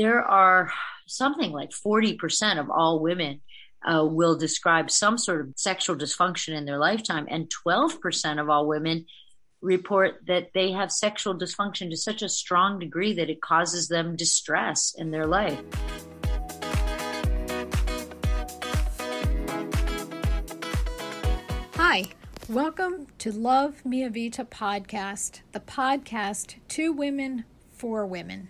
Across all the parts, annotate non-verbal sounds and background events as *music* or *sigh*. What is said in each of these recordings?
there are something like 40% of all women uh, will describe some sort of sexual dysfunction in their lifetime, and 12% of all women report that they have sexual dysfunction to such a strong degree that it causes them distress in their life. Hi, welcome to Love Mia Vita podcast, the podcast to women for women.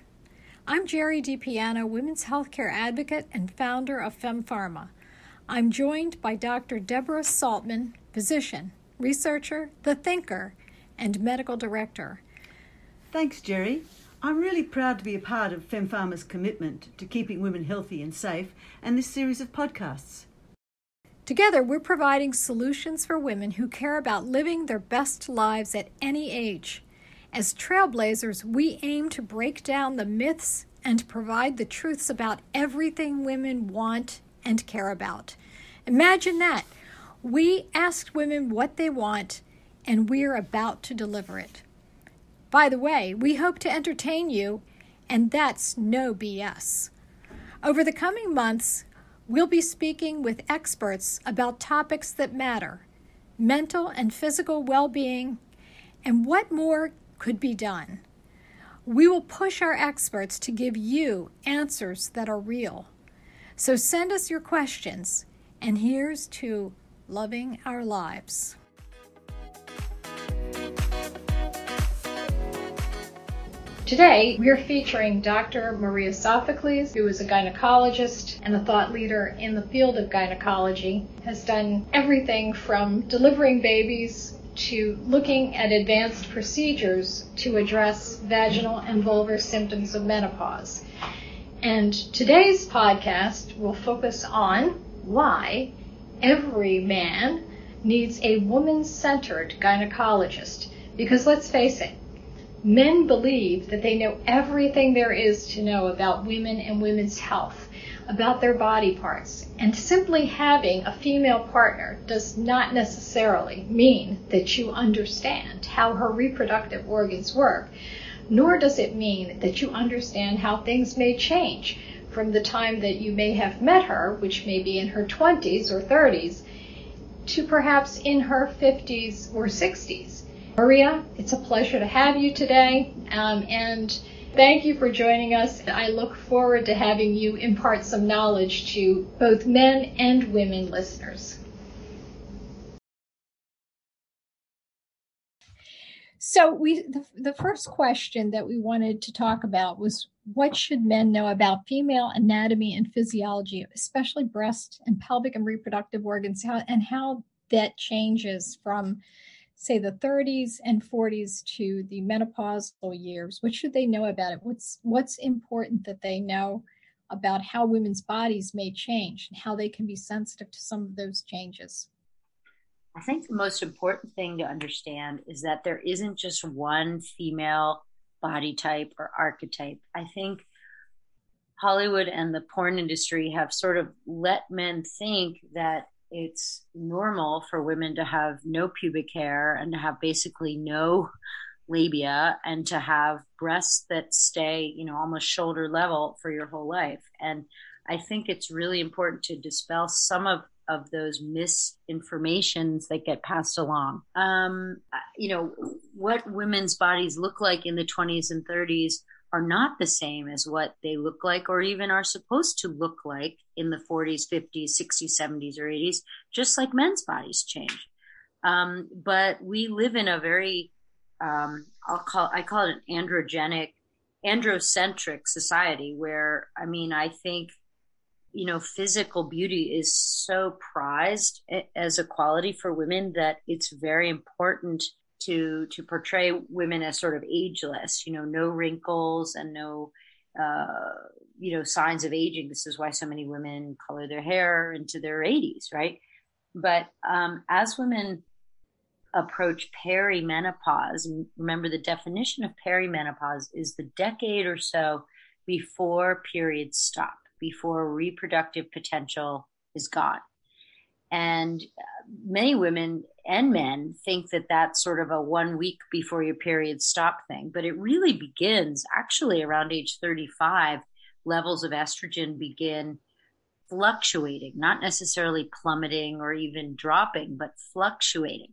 I'm Jerry DiPiano, women's healthcare advocate and founder of FemPharma. I'm joined by Dr. Deborah Saltman, physician, researcher, the thinker, and medical director. Thanks, Jerry. I'm really proud to be a part of FemPharma's commitment to keeping women healthy and safe and this series of podcasts. Together, we're providing solutions for women who care about living their best lives at any age. As trailblazers, we aim to break down the myths and provide the truths about everything women want and care about. Imagine that. We asked women what they want, and we're about to deliver it. By the way, we hope to entertain you, and that's no BS. Over the coming months, we'll be speaking with experts about topics that matter mental and physical well being, and what more could be done. We will push our experts to give you answers that are real. So send us your questions, and here's to loving our lives. Today, we're featuring Dr. Maria Sophocles, who is a gynecologist and a thought leader in the field of gynecology, has done everything from delivering babies to looking at advanced procedures to address vaginal and vulvar symptoms of menopause. And today's podcast will focus on why every man needs a woman centered gynecologist. Because let's face it, men believe that they know everything there is to know about women and women's health, about their body parts. And simply having a female partner does not necessarily mean that you understand how her reproductive organs work nor does it mean that you understand how things may change from the time that you may have met her, which may be in her 20s or 30s, to perhaps in her 50s or 60s. Maria, it's a pleasure to have you today, um, and thank you for joining us. I look forward to having you impart some knowledge to both men and women listeners. So we the, the first question that we wanted to talk about was what should men know about female anatomy and physiology, especially breast and pelvic and reproductive organs, how, and how that changes from say the 30s and 40s to the menopausal years. What should they know about it? What's what's important that they know about how women's bodies may change and how they can be sensitive to some of those changes? I think the most important thing to understand is that there isn't just one female body type or archetype. I think Hollywood and the porn industry have sort of let men think that it's normal for women to have no pubic hair and to have basically no labia and to have breasts that stay, you know, almost shoulder level for your whole life. And I think it's really important to dispel some of of those misinformations that get passed along. Um, you know, what women's bodies look like in the 20s and 30s are not the same as what they look like or even are supposed to look like in the 40s, 50s, 60s, 70s, or 80s, just like men's bodies change. Um, but we live in a very, um, I'll call, I call it an androgenic, androcentric society where, I mean, I think you know, physical beauty is so prized as a quality for women that it's very important to to portray women as sort of ageless. You know, no wrinkles and no uh, you know signs of aging. This is why so many women color their hair into their 80s, right? But um, as women approach perimenopause, remember the definition of perimenopause is the decade or so before periods stop before reproductive potential is gone. And uh, many women and men think that that's sort of a one week before your period stop thing, but it really begins actually around age 35 levels of estrogen begin fluctuating, not necessarily plummeting or even dropping, but fluctuating.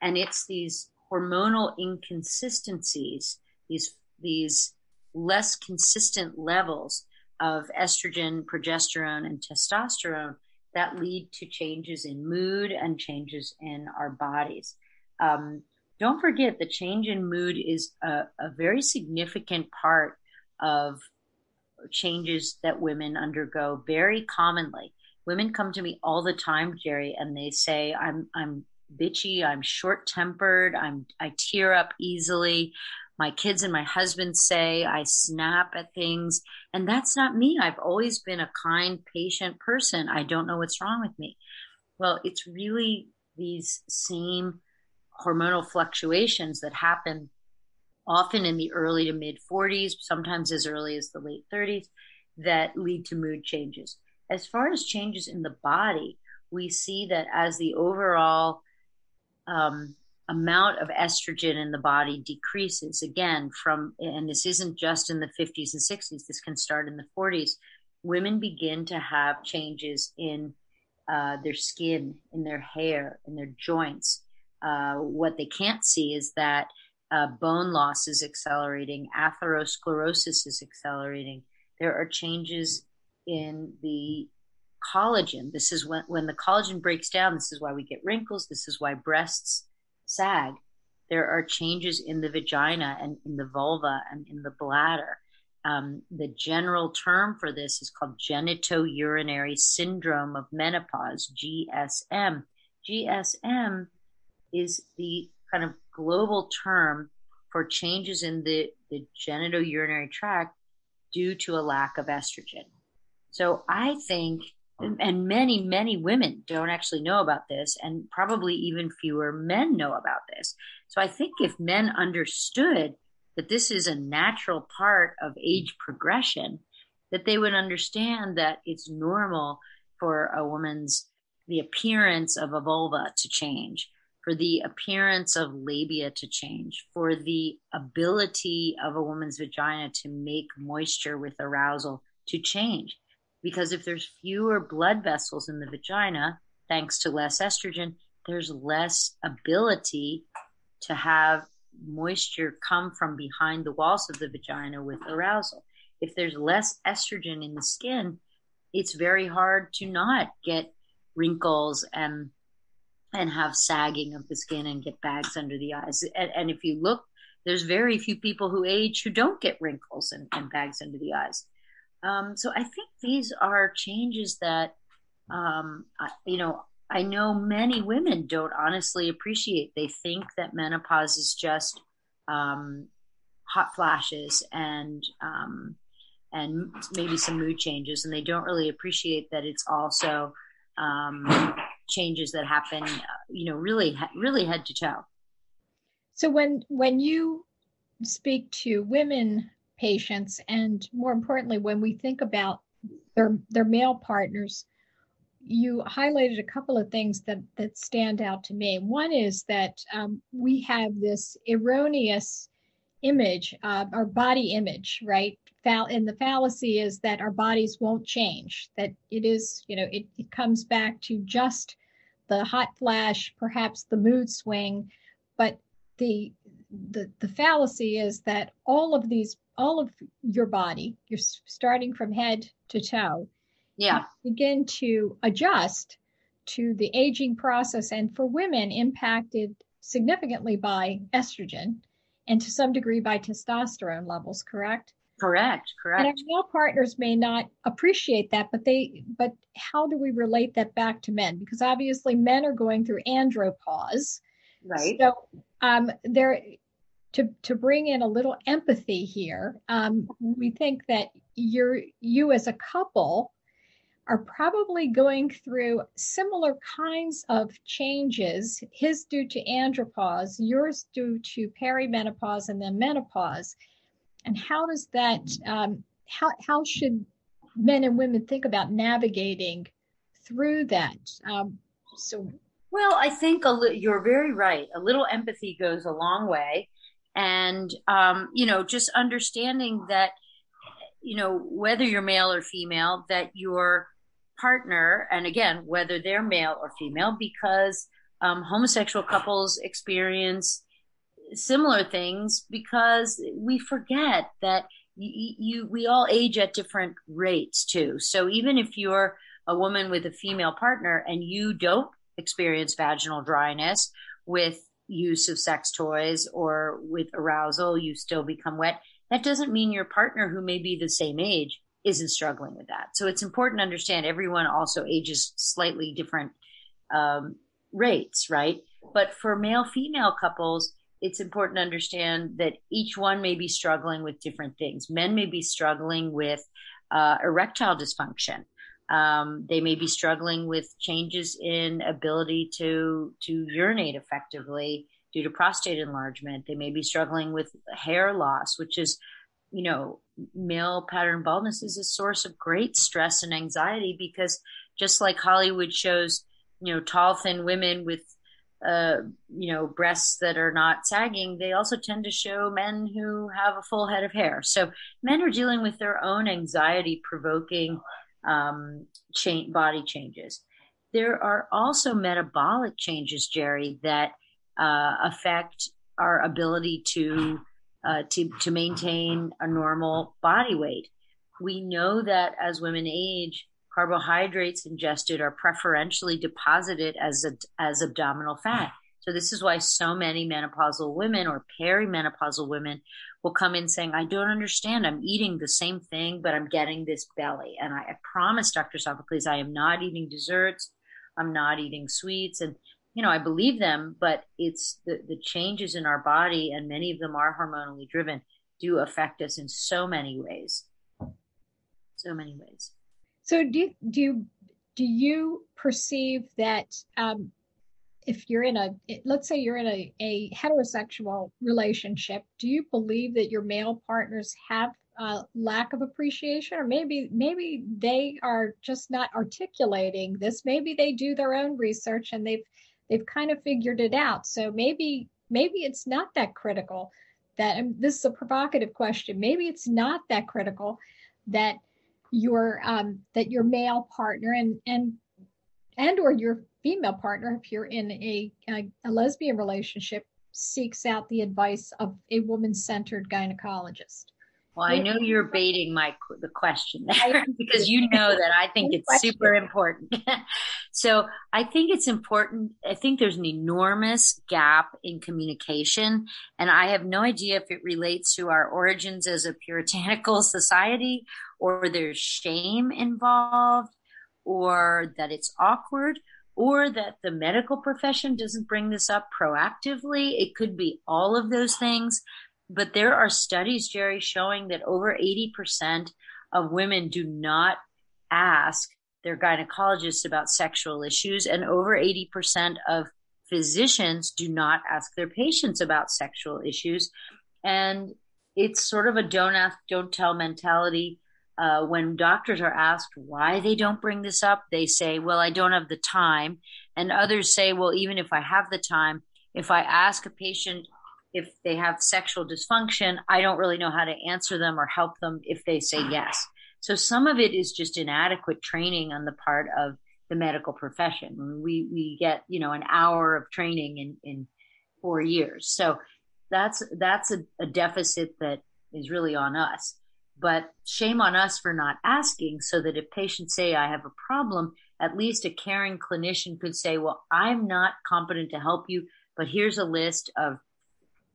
And it's these hormonal inconsistencies, these, these less consistent levels of estrogen, progesterone, and testosterone that lead to changes in mood and changes in our bodies. Um, don't forget the change in mood is a, a very significant part of changes that women undergo very commonly. Women come to me all the time, Jerry, and they say, I'm, I'm bitchy, I'm short tempered, I'm, I tear up easily. My kids and my husband say I snap at things. And that's not me. I've always been a kind, patient person. I don't know what's wrong with me. Well, it's really these same hormonal fluctuations that happen often in the early to mid 40s, sometimes as early as the late 30s, that lead to mood changes. As far as changes in the body, we see that as the overall um, amount of estrogen in the body decreases, again, from, and this isn't just in the 50s and 60s, this can start in the 40s, women begin to have changes in uh, their skin, in their hair, in their joints. Uh, what they can't see is that uh, bone loss is accelerating, atherosclerosis is accelerating. There are changes in the collagen. This is when, when the collagen breaks down, this is why we get wrinkles, this is why breasts sag. There are changes in the vagina and in the vulva and in the bladder. Um, the general term for this is called genitourinary syndrome of menopause, GSM. GSM is the kind of global term for changes in the, the genitourinary tract due to a lack of estrogen. So I think, and many, many women don't actually know about this, and probably even fewer men know about this. So I think if men understood that this is a natural part of age progression, that they would understand that it's normal for a woman's the appearance of a vulva to change for the appearance of labia to change, for the ability of a woman's vagina to make moisture with arousal to change. Because if there's fewer blood vessels in the vagina, thanks to less estrogen, there's less ability to have moisture come from behind the walls of the vagina with arousal. If there's less estrogen in the skin, it's very hard to not get wrinkles and and have sagging of the skin and get bags under the eyes. And, and if you look, there's very few people who age who don't get wrinkles and, and bags under the eyes. Um, so I think these are changes that, um, I, you know, I know many women don't honestly appreciate. They think that menopause is just um, hot flashes and um, and maybe some mood changes, and they don't really appreciate that it's also um, changes that happen, you know, really, really head to toe. So when when you speak to women patients, and more importantly, when we think about their their male partners, you highlighted a couple of things that that stand out to me. One is that um, we have this erroneous image, uh, our body image, right? and the fallacy is that our bodies won't change that it is you know it, it comes back to just the hot flash perhaps the mood swing but the the the fallacy is that all of these all of your body you're starting from head to toe yeah begin to adjust to the aging process and for women impacted significantly by estrogen and to some degree by testosterone levels correct Correct, correct. And our male partners may not appreciate that, but they but how do we relate that back to men? Because obviously men are going through andropause. Right. So um there to to bring in a little empathy here, um, we think that you're you as a couple are probably going through similar kinds of changes. His due to andropause, yours due to perimenopause and then menopause and how does that um, how how should men and women think about navigating through that um, so well i think li- you're very right a little empathy goes a long way and um, you know just understanding that you know, whether you're male or female, that your partner, and again, whether they're male or female, because um, homosexual couples experience similar things because we forget that you, we all age at different rates too. So even if you're a woman with a female partner and you don't experience vaginal dryness with use of sex toys or with arousal, you still become wet. That doesn't mean your partner, who may be the same age, isn't struggling with that. So it's important to understand everyone also ages slightly different um, rates, right? But for male female couples, it's important to understand that each one may be struggling with different things. Men may be struggling with uh, erectile dysfunction. Um, they may be struggling with changes in ability to to urinate effectively due to prostate enlargement. They may be struggling with hair loss, which is, you know, male pattern baldness is a source of great stress and anxiety because just like Hollywood shows, you know, tall, thin women with uh, you know, breasts that are not sagging, they also tend to show men who have a full head of hair. So men are dealing with their own anxiety provoking um, cha- body changes. There are also metabolic changes, Jerry, that uh, affect our ability to, uh, to to maintain a normal body weight. We know that as women age, carbohydrates ingested are preferentially deposited as a, as abdominal fat. So this is why so many menopausal women or perimenopausal women will come in saying, I don't understand. I'm eating the same thing, but I'm getting this belly. And I, I promise Dr. Sophocles, I am not eating desserts. I'm not eating sweets. And, you know, I believe them, but it's the, the changes in our body, and many of them are hormonally driven, do affect us in so many ways. So many ways. So do you, do do you perceive that um, if you're in a let's say you're in a, a heterosexual relationship, do you believe that your male partners have a lack of appreciation, or maybe maybe they are just not articulating this? Maybe they do their own research and they've they've kind of figured it out. So maybe maybe it's not that critical. That this is a provocative question. Maybe it's not that critical that your um, that your male partner and and and or your female partner if you're in a, a, a lesbian relationship seeks out the advice of a woman-centered gynecologist well, I know you're baiting my the question there *laughs* because you know that I think it's super important. *laughs* so I think it's important. I think there's an enormous gap in communication, and I have no idea if it relates to our origins as a puritanical *laughs* society, or there's shame involved, or that it's awkward, or that the medical profession doesn't bring this up proactively. It could be all of those things. But there are studies, Jerry, showing that over 80% of women do not ask their gynecologists about sexual issues, and over 80% of physicians do not ask their patients about sexual issues. And it's sort of a don't ask, don't tell mentality. Uh, when doctors are asked why they don't bring this up, they say, Well, I don't have the time. And others say, Well, even if I have the time, if I ask a patient if they have sexual dysfunction, I don't really know how to answer them or help them if they say yes. So some of it is just inadequate training on the part of the medical profession. We we get you know an hour of training in in four years, so that's that's a, a deficit that is really on us. But shame on us for not asking, so that if patients say I have a problem, at least a caring clinician could say, well, I'm not competent to help you, but here's a list of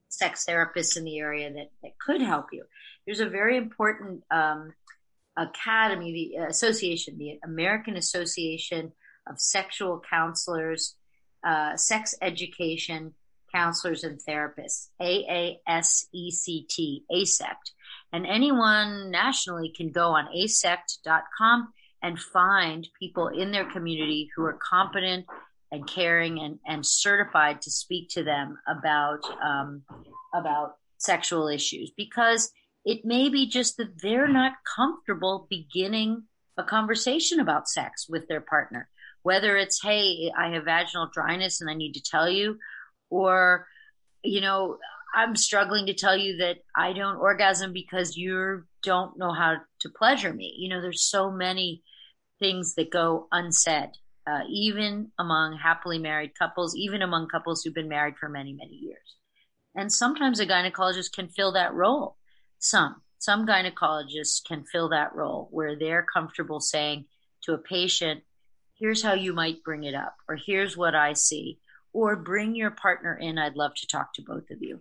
sex therapists in the area that, that could help you. There's a very important um, academy, the association, the American Association of Sexual Counselors, uh, Sex Education Counselors and Therapists, AASECT, ASECT. And anyone nationally can go on asect.com and find people in their community who are competent and caring and, and certified to speak to them about um, about sexual issues. Because it may be just that they're not comfortable beginning a conversation about sex with their partner. Whether it's hey i have vaginal dryness and i need to tell you or you know I'm struggling to tell you that I don't orgasm because you don't know how to pleasure me. You know, there's so many things that go unsaid, uh, even among happily married couples, even among couples who've been married for many, many years. And sometimes a gynecologist can fill that role. Some, some gynecologists can fill that role where they're comfortable saying to a patient, here's how you might bring it up, or here's what I see, or bring your partner in. I'd love to talk to both of you.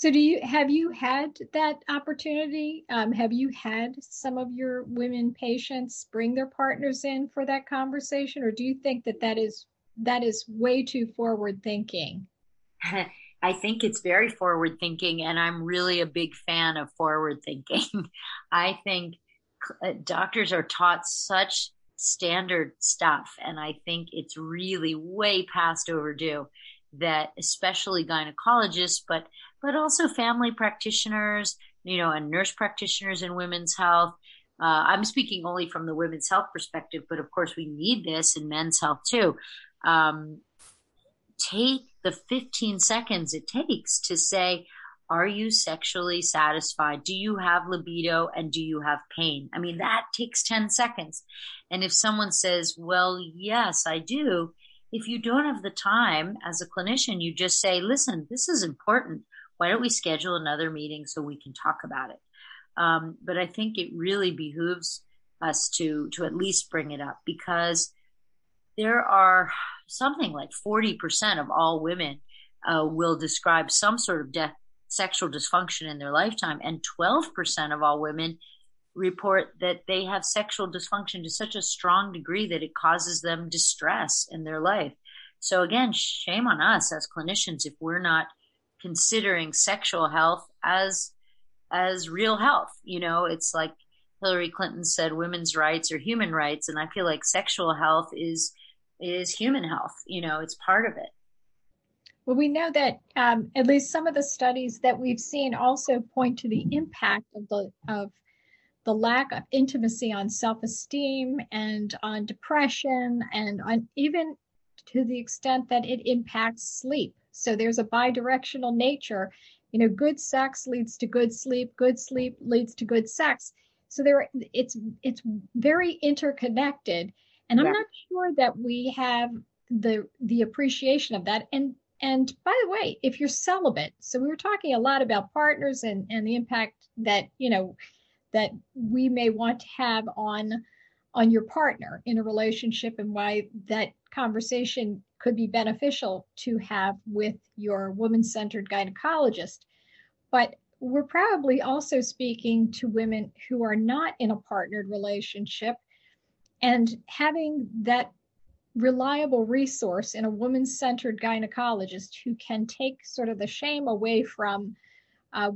So, do you have you had that opportunity? Um, have you had some of your women patients bring their partners in for that conversation, or do you think that that is that is way too forward thinking? *laughs* I think it's very forward thinking, and I'm really a big fan of forward thinking. *laughs* I think uh, doctors are taught such standard stuff, and I think it's really way past overdue that especially gynecologists, but but also family practitioners, you know, and nurse practitioners in women's health. Uh, I'm speaking only from the women's health perspective, but of course we need this in men's health too. Um, take the 15 seconds it takes to say, are you sexually satisfied? Do you have libido and do you have pain? I mean, that takes 10 seconds. And if someone says, well, yes, I do, if you don't have the time as a clinician, you just say, listen, this is important. Why don't we schedule another meeting so we can talk about it? Um, but I think it really behooves us to to at least bring it up because there are something like 40% of all women uh, will describe some sort of death, sexual dysfunction in their lifetime, and 12% of all women report that they have sexual dysfunction to such a strong degree that it causes them distress in their life. So again, shame on us as clinicians if we're not considering sexual health as as real health. You know, it's like Hillary Clinton said women's rights are human rights and I feel like sexual health is is human health. You know, it's part of it. Well, we know that um, at least some of the studies that we've seen also point to the impact of the of the lack of intimacy on self-esteem and on depression and on even to the extent that it impacts sleep. So there's a bidirectional nature. You know, good sex leads to good sleep. Good sleep leads to good sex. So there, it's it's very interconnected and i'm not sure that we have the the appreciation of that and and by the way if you're celibate so we were talking a lot about partners and and the impact that you know that we may want to have on on your partner in a relationship and why that conversation could be beneficial to have with your woman-centered gynecologist but we're probably also speaking to women who are not in a partnered relationship and having that reliable resource in a woman centered gynecologist who can take sort of the shame away from, uh,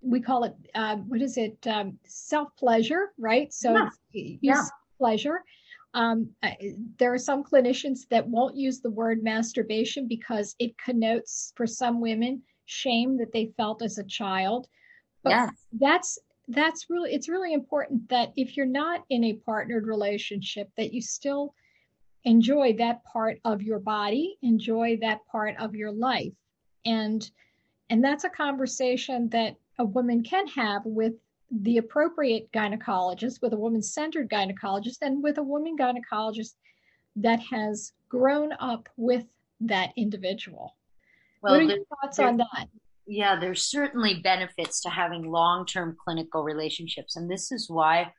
we call it, uh, what is it, um, self pleasure, right? So, yeah. yeah. Pleasure. Um, there are some clinicians that won't use the word masturbation because it connotes for some women shame that they felt as a child. But yes. that's that's really it's really important that if you're not in a partnered relationship that you still enjoy that part of your body enjoy that part of your life and and that's a conversation that a woman can have with the appropriate gynecologist with a woman-centered gynecologist and with a woman gynecologist that has grown up with that individual well, what are your thoughts on that yeah, there's certainly benefits to having long term clinical relationships. And this is why,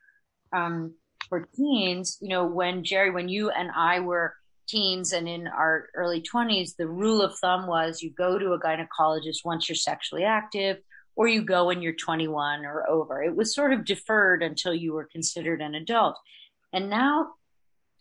um, for teens, you know, when Jerry, when you and I were teens and in our early 20s, the rule of thumb was you go to a gynecologist once you're sexually active or you go when you're 21 or over. It was sort of deferred until you were considered an adult. And now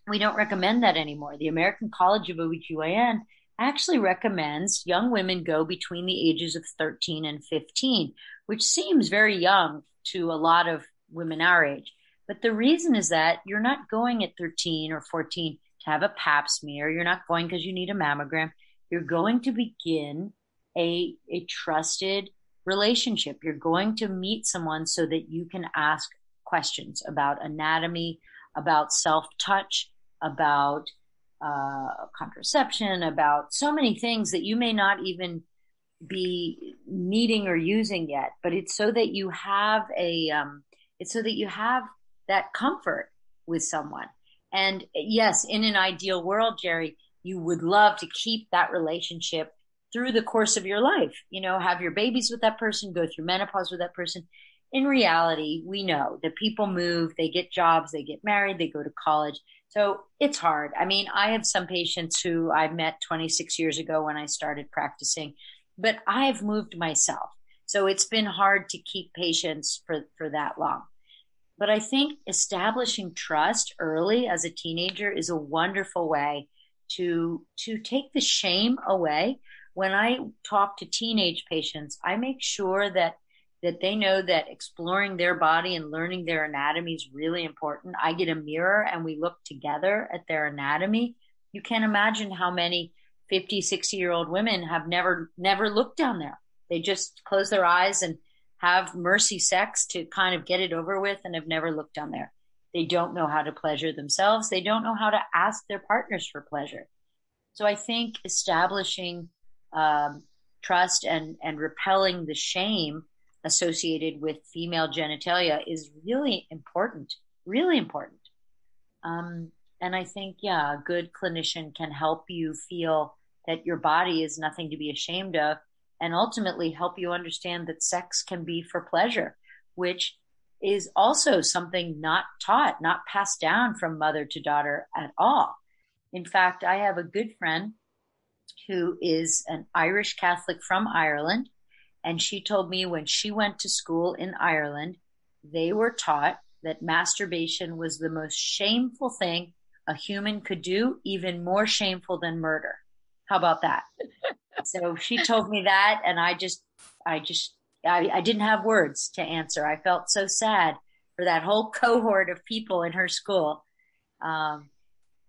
we don't recommend that anymore. The American College of OBGYN actually recommends young women go between the ages of 13 and 15, which seems very young to a lot of women our age. But the reason is that you're not going at 13 or 14 to have a pap smear. You're not going because you need a mammogram. You're going to begin a, a trusted relationship. You're going to meet someone so that you can ask questions about anatomy, about self touch, about uh, contraception, about so many things that you may not even be needing or using yet, but it's so that you have a, um, it's so that you have that comfort with someone. And yes, in an ideal world, Jerry, you would love to keep that relationship through the course of your life. You know, have your babies with that person, go through menopause with that person. In reality, we know that people move, they get jobs, they get married, they go to college. So it's hard. I mean, I have some patients who I met 26 years ago when I started practicing, but I've moved myself. So it's been hard to keep patients for, for that long. But I think establishing trust early as a teenager is a wonderful way to, to take the shame away. When I talk to teenage patients, I make sure that that they know that exploring their body and learning their anatomy is really important. I get a mirror and we look together at their anatomy. You can't imagine how many 50, 60 year old women have never, never looked down there. They just close their eyes and have mercy sex to kind of get it over with and have never looked down there. They don't know how to pleasure themselves. They don't know how to ask their partners for pleasure. So I think establishing um, trust and, and repelling the shame associated with female genitalia is really important, really important. Um, and I think, yeah, a good clinician can help you feel that your body is nothing to be ashamed of and ultimately help you understand that sex can be for pleasure, which is also something not taught, not passed down from mother to daughter at all. In fact, I have a good friend who is an Irish Catholic from Ireland. And she told me when she went to school in Ireland, they were taught that masturbation was the most shameful thing a human could do, even more shameful than murder. How about that? *laughs* so she told me that, and I just, I just, I, I didn't have words to answer. I felt so sad for that whole cohort of people in her school. Um,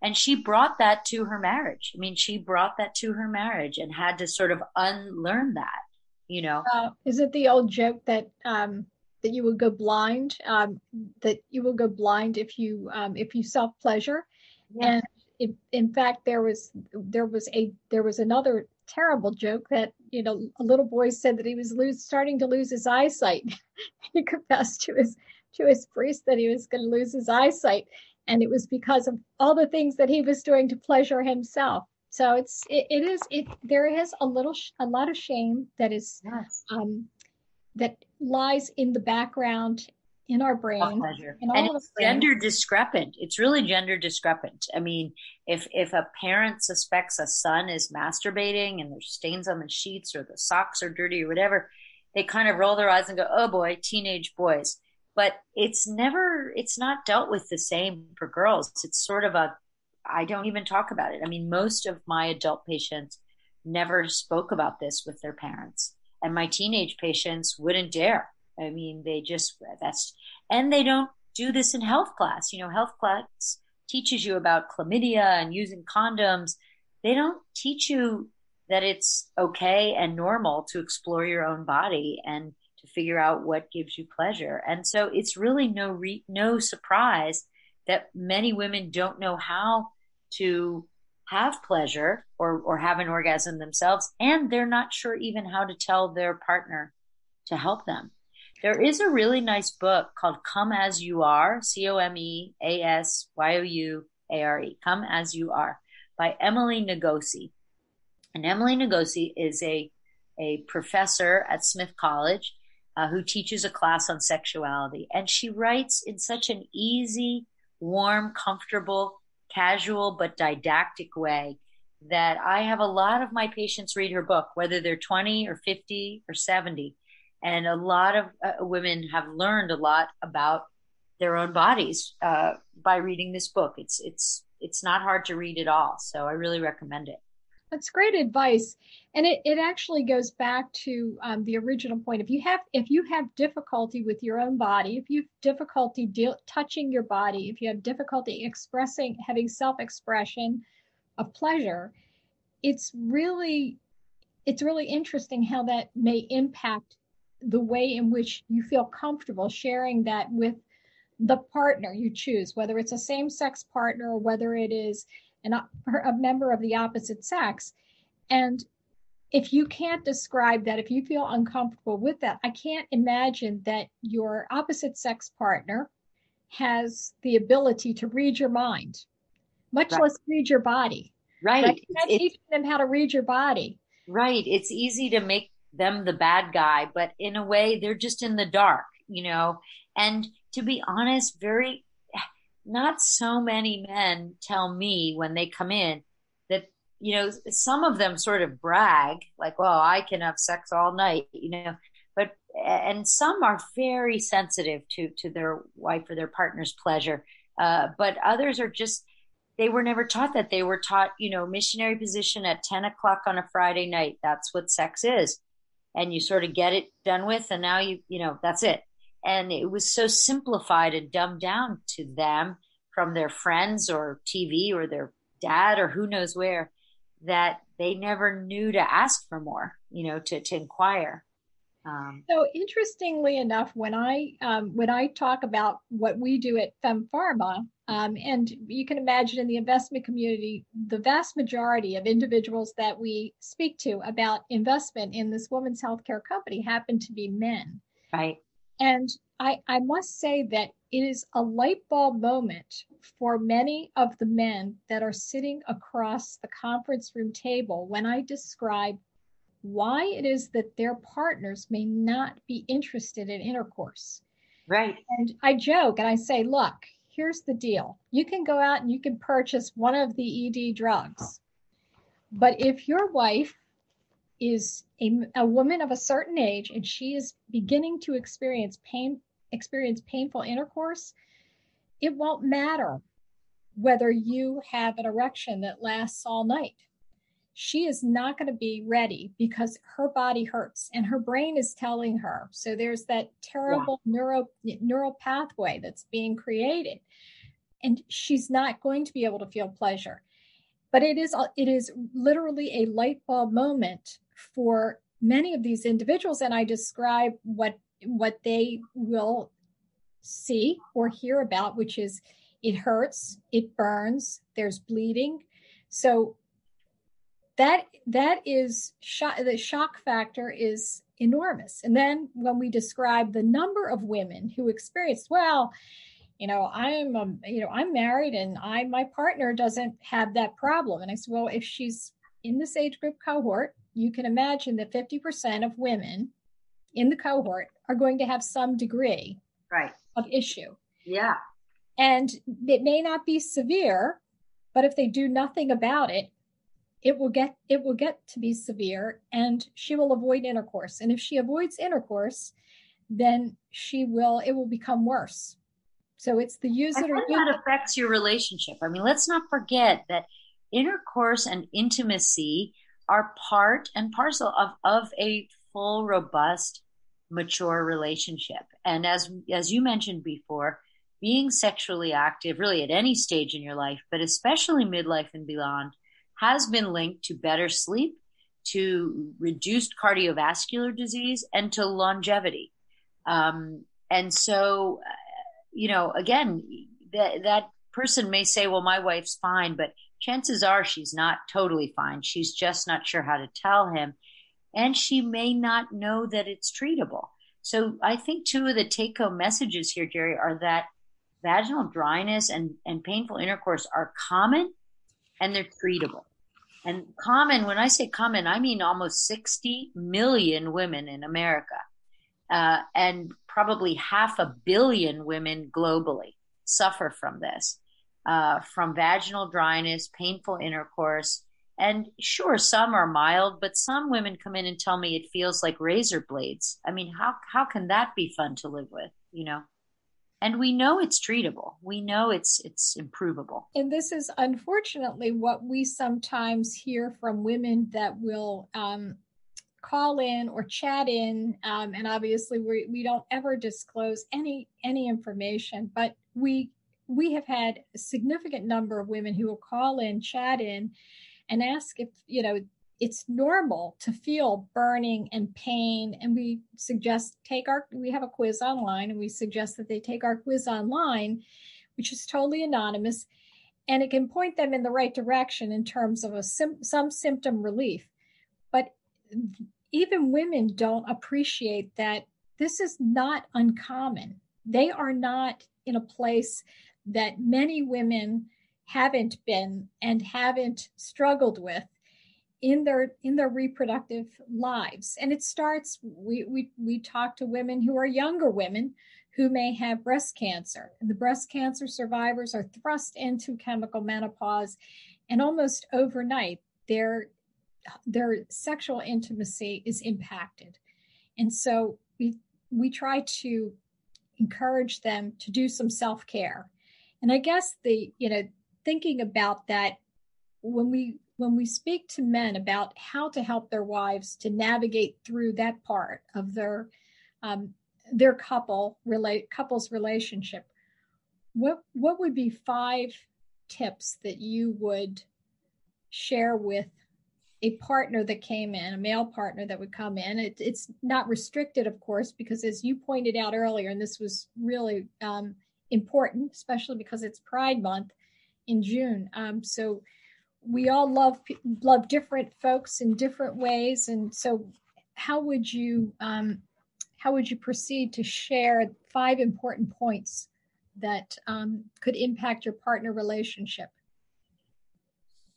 and she brought that to her marriage. I mean, she brought that to her marriage and had to sort of unlearn that, you know. Uh, is it the old joke that um, that you will go blind? Um, that you will go blind if you um, if you self pleasure, yeah. and in, in fact, there was there was a there was another terrible joke that you know a little boy said that he was lose, starting to lose his eyesight. *laughs* he confessed to his to his priest that he was going to lose his eyesight, and it was because of all the things that he was doing to pleasure himself. So it's it, it is it there is a little a lot of shame that is yes. um, that lies in the background in our brain. and it's gender discrepant. It's really gender discrepant. I mean if if a parent suspects a son is masturbating and there's stains on the sheets or the socks are dirty or whatever they kind of roll their eyes and go oh boy teenage boys but it's never it's not dealt with the same for girls it's sort of a i don't even talk about it i mean most of my adult patients never spoke about this with their parents and my teenage patients wouldn't dare I mean, they just, that's, and they don't do this in health class. You know, health class teaches you about chlamydia and using condoms. They don't teach you that it's okay and normal to explore your own body and figure out what gives you pleasure. And so it's really no re- no surprise that many women don't know how to have pleasure or or have an orgasm themselves and they're not sure even how to tell their partner to help them. There is a really nice book called Come As You Are, C O M E A S Y O U A R E, Come As You Are, by Emily Nagoski. And Emily Nagoski is a, a professor at Smith College uh, who teaches a class on sexuality. And she writes in such an easy, warm, comfortable, casual, but didactic way that I have a lot of my patients read her book, whether they're 20 or 50 or 70 and a lot of uh, women have learned a lot about their own bodies uh, by reading this book. It's it's it's not hard to read at all, so I really recommend it. That's great advice, and it, it actually goes back to um, the original point. If you have if you have difficulty with your own body, if you have difficulty deal, touching your body, if you have difficulty expressing having self expression of pleasure, it's really it's really interesting how that may impact the way in which you feel comfortable sharing that with the partner you choose, whether it's a same sex partner or whether it is an, a member of the opposite sex. And if you can't describe that, if you feel uncomfortable with that, I can't imagine that your opposite sex partner has the ability to read your mind, much right. less read your body. Right. But teaching them how to read your body. Right. It's easy to make them the bad guy, but in a way, they're just in the dark, you know. And to be honest, very not so many men tell me when they come in that you know some of them sort of brag like well i can have sex all night you know but and some are very sensitive to to their wife or their partner's pleasure uh, but others are just they were never taught that. They were taught you know missionary position at 10 o'clock on a friday night. That's what sex is. And you sort of get it done with and now you you know that's it and it was so simplified and dumbed down to them from their friends or tv or their dad or who knows where that they never knew to ask for more you know to, to inquire um, so interestingly enough, when I um, when I talk about what we do at Fem Pharma, um, and you can imagine in the investment community, the vast majority of individuals that we speak to about investment in this women's healthcare company happen to be men. Right. And I, I must say that it is a light bulb moment for many of the men that are sitting across the conference room table when I describe why it is that their partners may not be interested in intercourse. Right. And I joke and I say, look, here's the deal. You can go out and you can purchase one of the ED drugs. But if your wife is a, a woman of a certain age and she is beginning to experience pain experience painful intercourse, it won't matter whether you have an erection that lasts all night she is not going to be ready because her body hurts and her brain is telling her. So there's that terrible yeah. neuro neural pathway that's being created. And she's not going to be able to feel pleasure. But it is it is literally a light bulb moment for many of these individuals and I describe what what they will see or hear about which is it hurts, it burns, there's bleeding. So that that is the shock factor is enormous. And then when we describe the number of women who experienced, well, you know, I'm um, you know I'm married and I my partner doesn't have that problem. And I said, well, if she's in this age group cohort, you can imagine that 50% of women in the cohort are going to have some degree right. of issue. Yeah. And it may not be severe, but if they do nothing about it, it will get it will get to be severe and she will avoid intercourse and if she avoids intercourse then she will it will become worse so it's the use it or that affects your relationship i mean let's not forget that intercourse and intimacy are part and parcel of of a full robust mature relationship and as as you mentioned before being sexually active really at any stage in your life but especially midlife and beyond has been linked to better sleep, to reduced cardiovascular disease, and to longevity. Um, and so, uh, you know, again, that that person may say, "Well, my wife's fine," but chances are she's not totally fine. She's just not sure how to tell him, and she may not know that it's treatable. So, I think two of the take-home messages here, Jerry, are that vaginal dryness and, and painful intercourse are common and they're treatable. And common, when I say common, I mean almost 60 million women in America uh, and probably half a billion women globally suffer from this, uh, from vaginal dryness, painful intercourse. And sure, some are mild, but some women come in and tell me it feels like razor blades. I mean, how, how can that be fun to live with, you know? and we know it's treatable we know it's it's improvable and this is unfortunately what we sometimes hear from women that will um, call in or chat in um, and obviously we, we don't ever disclose any any information but we we have had a significant number of women who will call in chat in and ask if you know it's normal to feel burning and pain and we suggest take our we have a quiz online and we suggest that they take our quiz online which is totally anonymous and it can point them in the right direction in terms of a sim- some symptom relief but even women don't appreciate that this is not uncommon. They are not in a place that many women haven't been and haven't struggled with in their in their reproductive lives. And it starts we we we talk to women who are younger women who may have breast cancer. And the breast cancer survivors are thrust into chemical menopause and almost overnight their their sexual intimacy is impacted. And so we we try to encourage them to do some self-care and i guess the you know thinking about that when we when we speak to men about how to help their wives to navigate through that part of their um, their couple relate couples relationship what what would be five tips that you would share with a partner that came in a male partner that would come in? It, it's not restricted of course because as you pointed out earlier and this was really um, important especially because it's pride month in june. Um, so we all love love different folks in different ways. And so how would you um, how would you proceed to share five important points that um, could impact your partner relationship?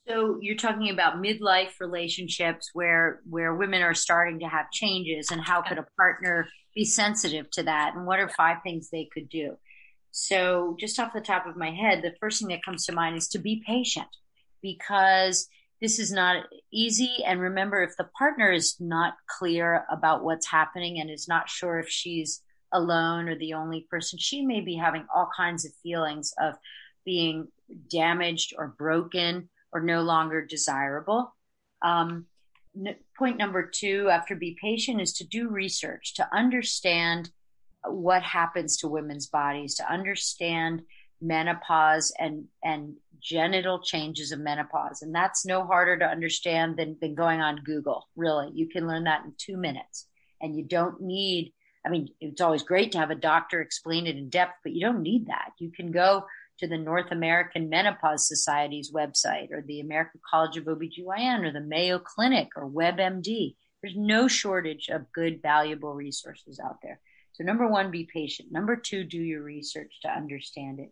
So you're talking about midlife relationships where where women are starting to have changes and how could a partner be sensitive to that? And what are five things they could do so just off the top of my head the first thing that comes to mind is to be patient because this is not easy. And remember, if the partner is not clear about what's happening and is not sure if she's alone or the only person, she may be having all kinds of feelings of being damaged or broken or no longer desirable. Um, n- point number two, after be patient, is to do research to understand what happens to women's bodies, to understand menopause and and genital changes of menopause. And that's no harder to understand than, than going on google really. You can learn that in two minutes. And you don't need i mean it's always great to have a doctor explain it in depth but you don't need that. You can go to the north american menopause society's website or the american college of obgyn or the mayo clinic or webmd there's no shortage of good valuable resources out there so number one be patient number two do your research to understand it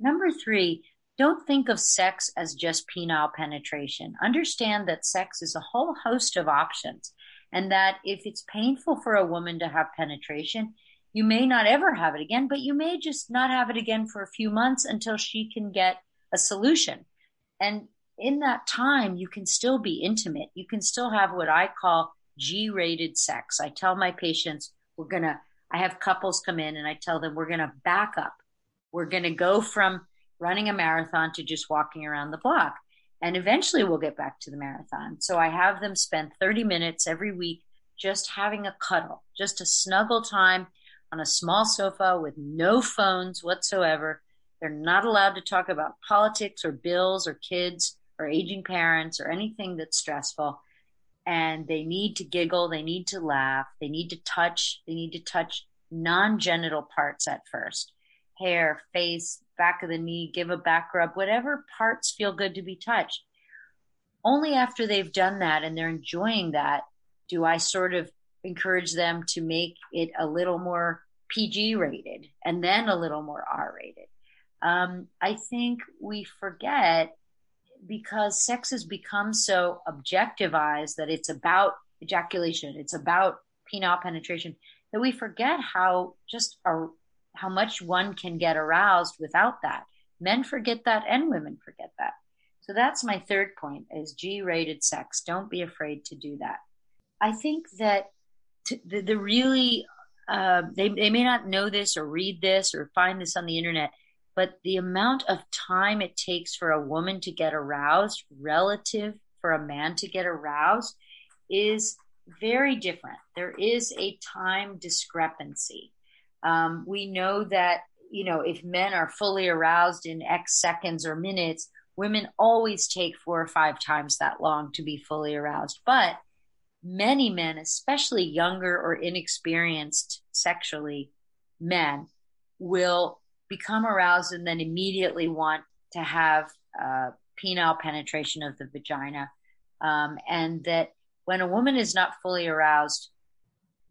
Number three, don't think of sex as just penile penetration. Understand that sex is a whole host of options, and that if it's painful for a woman to have penetration, you may not ever have it again, but you may just not have it again for a few months until she can get a solution. And in that time, you can still be intimate. You can still have what I call G rated sex. I tell my patients, we're going to, I have couples come in and I tell them, we're going to back up we're going to go from running a marathon to just walking around the block. And eventually we'll get back to the marathon. So I have them spend 30 minutes every week just having a cuddle, just a snuggle time on a small sofa with no phones whatsoever. They're not allowed to talk about politics or bills or kids or aging parents or anything that's stressful. And they need to giggle, they need to laugh, they need to touch, they need to touch non genital parts at first hair, face, back of the knee, give a back rub, whatever parts feel good to be touched. Only after they've done that and they're enjoying that do I sort of encourage them to make it a little more PG rated and then a little more R rated. Um, I think we forget because sex has become so objectivized that it's about ejaculation, it's about penile penetration, that we forget how just how much one can get aroused without that. Men forget that and women forget that. So that's my third point is G-rated sex. Don't be afraid to do that. I think that t- the, the, really uh, they they may not know this or read this or find this on the internet, but the amount of time it takes for a woman to get aroused relative for a man to get aroused is very different. There is a time discrepancy. Um, we know that, you know, if men are fully aroused in X seconds or minutes, women always take four or five times that long to be fully aroused. But many men, especially younger or inexperienced sexually men, will become aroused and then immediately want to have uh, penile penetration of the vagina. Um, and that when a woman is not fully aroused,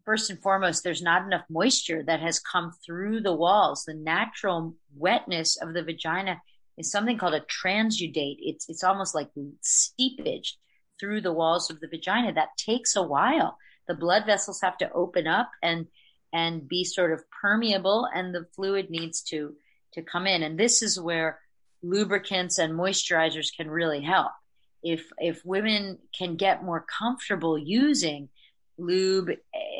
first and foremost, there's not enough moisture that has come through the walls. The natural wetness of the vagina is something called a transudate. It's it's almost like seepage through the walls of the vagina. That takes a while. The blood vessels have to open up and and be sort of permeable, and the fluid needs to to come in. And this is where lubricants and moisturizers can really help. If if women can get more comfortable using lube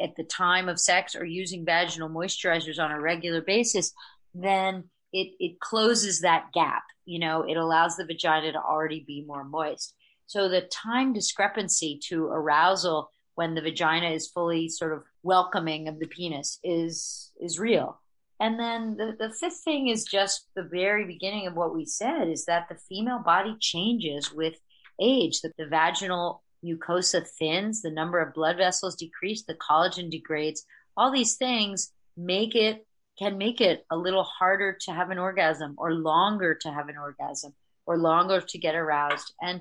at the time of sex or using vaginal moisturizers on a regular basis, then it it closes that gap. You know, it allows the vagina to already be more moist. So the time discrepancy to arousal when the vagina is fully sort of welcoming of the penis is is real. And then the, the fifth thing is just the very beginning of what we said is that the female body changes with age, that the vaginal mucosa thins, the number of blood vessels decrease, the collagen degrades. All these things make it can make it a little harder to have an orgasm or longer to have an orgasm or longer to get aroused. And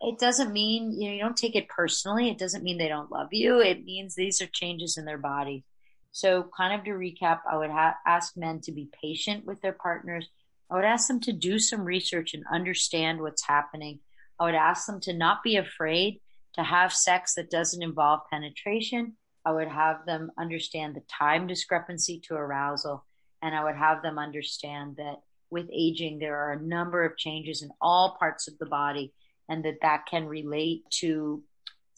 it doesn't mean you know you don't take it personally. It doesn't mean they don't love you. It means these are changes in their body. So, kind of to recap, I would ha- ask men to be patient with their partners. I would ask them to do some research and understand what's happening. I would ask them to not be afraid to have sex that doesn't involve penetration. I would have them understand the time discrepancy to arousal. And I would have them understand that with aging, there are a number of changes in all parts of the body and that that can relate to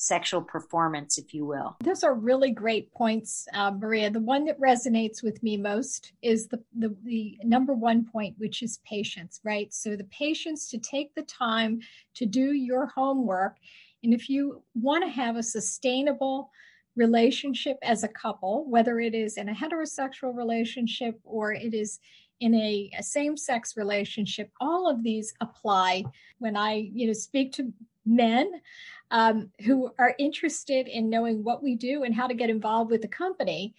sexual performance, if you will. Those are really great points, uh, Maria. The one that resonates with me most is the, the, the number one point, which is patience, right? So the patience to take the time to do your homework. And if you want to have a sustainable relationship as a couple, whether it is in a heterosexual relationship or it is in a, a same-sex relationship, all of these apply. When I, you know, speak to men um, who are interested in knowing what we do and how to get involved with the company,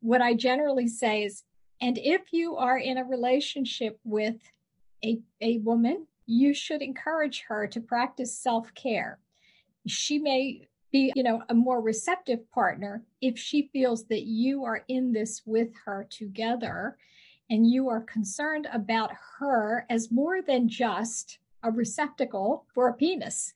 what I generally say is, and if you are in a relationship with a, a woman, you should encourage her to practice self care. She may be, you know, a more receptive partner if she feels that you are in this with her together and you are concerned about her as more than just a receptacle for a penis.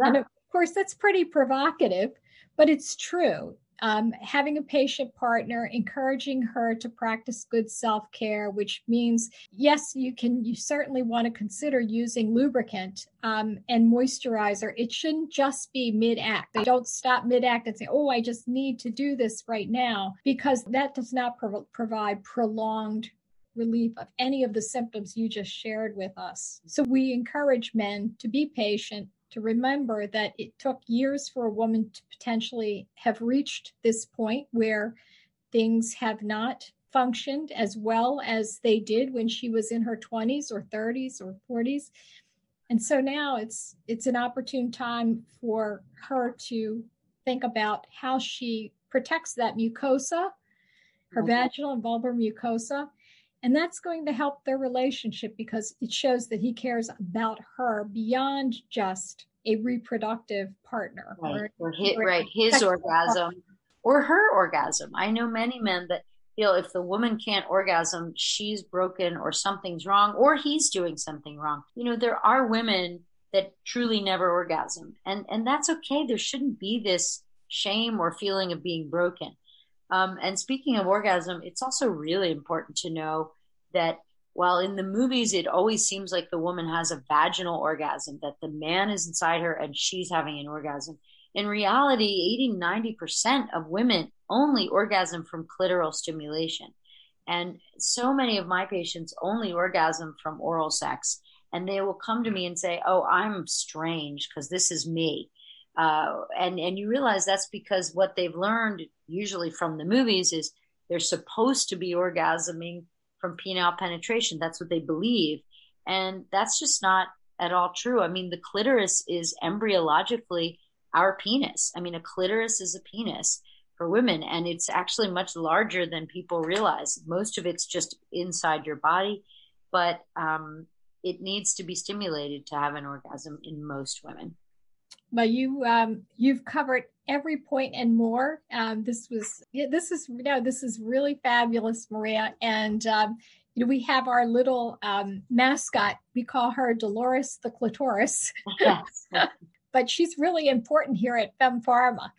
Yeah. And of course, that's pretty provocative, but it's true. Um, having a patient partner, encouraging her to practice good self care, which means, yes, you can, you certainly want to consider using lubricant um, and moisturizer. It shouldn't just be mid act. They don't stop mid act and say, oh, I just need to do this right now, because that does not pro- provide prolonged relief of any of the symptoms you just shared with us. So we encourage men to be patient, to remember that it took years for a woman to potentially have reached this point where things have not functioned as well as they did when she was in her 20s or 30s or 40s and so now it's it's an opportune time for her to think about how she protects that mucosa her vaginal and vulvar mucosa and that's going to help their relationship because it shows that he cares about her beyond just a reproductive partner. Right, or, or his, right, his orgasm partner. or her orgasm. I know many men that feel if the woman can't orgasm, she's broken or something's wrong or he's doing something wrong. You know, there are women that truly never orgasm and and that's okay. There shouldn't be this shame or feeling of being broken. Um, and speaking of orgasm, it's also really important to know that while in the movies it always seems like the woman has a vaginal orgasm, that the man is inside her and she's having an orgasm. In reality, 80 90% of women only orgasm from clitoral stimulation. And so many of my patients only orgasm from oral sex. And they will come to me and say, Oh, I'm strange because this is me. Uh, and and you realize that's because what they've learned usually from the movies is they're supposed to be orgasming from penile penetration. That's what they believe, and that's just not at all true. I mean, the clitoris is embryologically our penis. I mean, a clitoris is a penis for women, and it's actually much larger than people realize. Most of it's just inside your body, but um, it needs to be stimulated to have an orgasm in most women. But you um, you've covered every point and more. Um, this was this is know this is really fabulous, Maria. And um, you know we have our little um, mascot. We call her Dolores the clitoris. *laughs* *laughs* but she's really important here at Fem Pharma.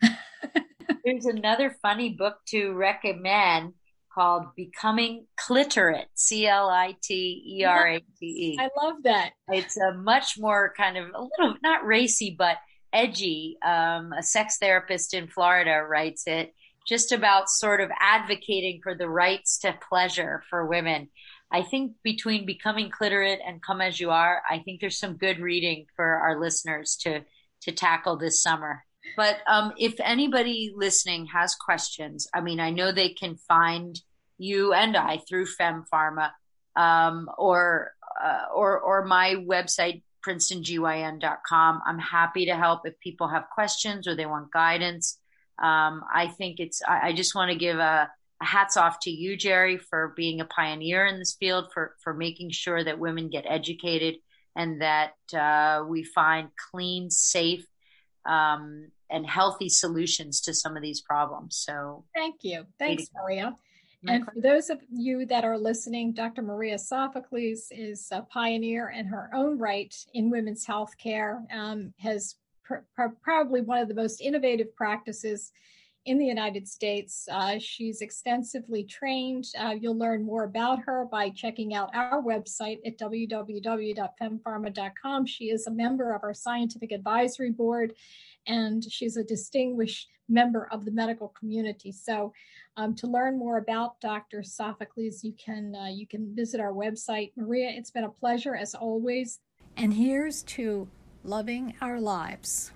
*laughs* There's another funny book to recommend called Becoming Cliterate, C L I T E R A T E. I love that. It's a much more kind of a little, not racy, but edgy. Um, a sex therapist in Florida writes it just about sort of advocating for the rights to pleasure for women. I think between Becoming Cliterate and Come As You Are, I think there's some good reading for our listeners to to tackle this summer. But um, if anybody listening has questions, I mean, I know they can find you and I through Fem Pharma um, or uh, or or my website princetongyn.com. I'm happy to help if people have questions or they want guidance. Um, I think it's. I, I just want to give a, a, hats off to you, Jerry, for being a pioneer in this field, for for making sure that women get educated and that uh, we find clean, safe, um, and healthy solutions to some of these problems. So, thank you. Thanks, Maria. And for those of you that are listening, Dr. Maria Sophocles is a pioneer in her own right in women's health care, um, has pr- pr- probably one of the most innovative practices in the United States. Uh, she's extensively trained. Uh, you'll learn more about her by checking out our website at www.fempharma.com. She is a member of our scientific advisory board and she's a distinguished member of the medical community. So, um, to learn more about Dr. Sophocles, you can uh, you can visit our website. Maria, it's been a pleasure as always. And here's to loving our lives.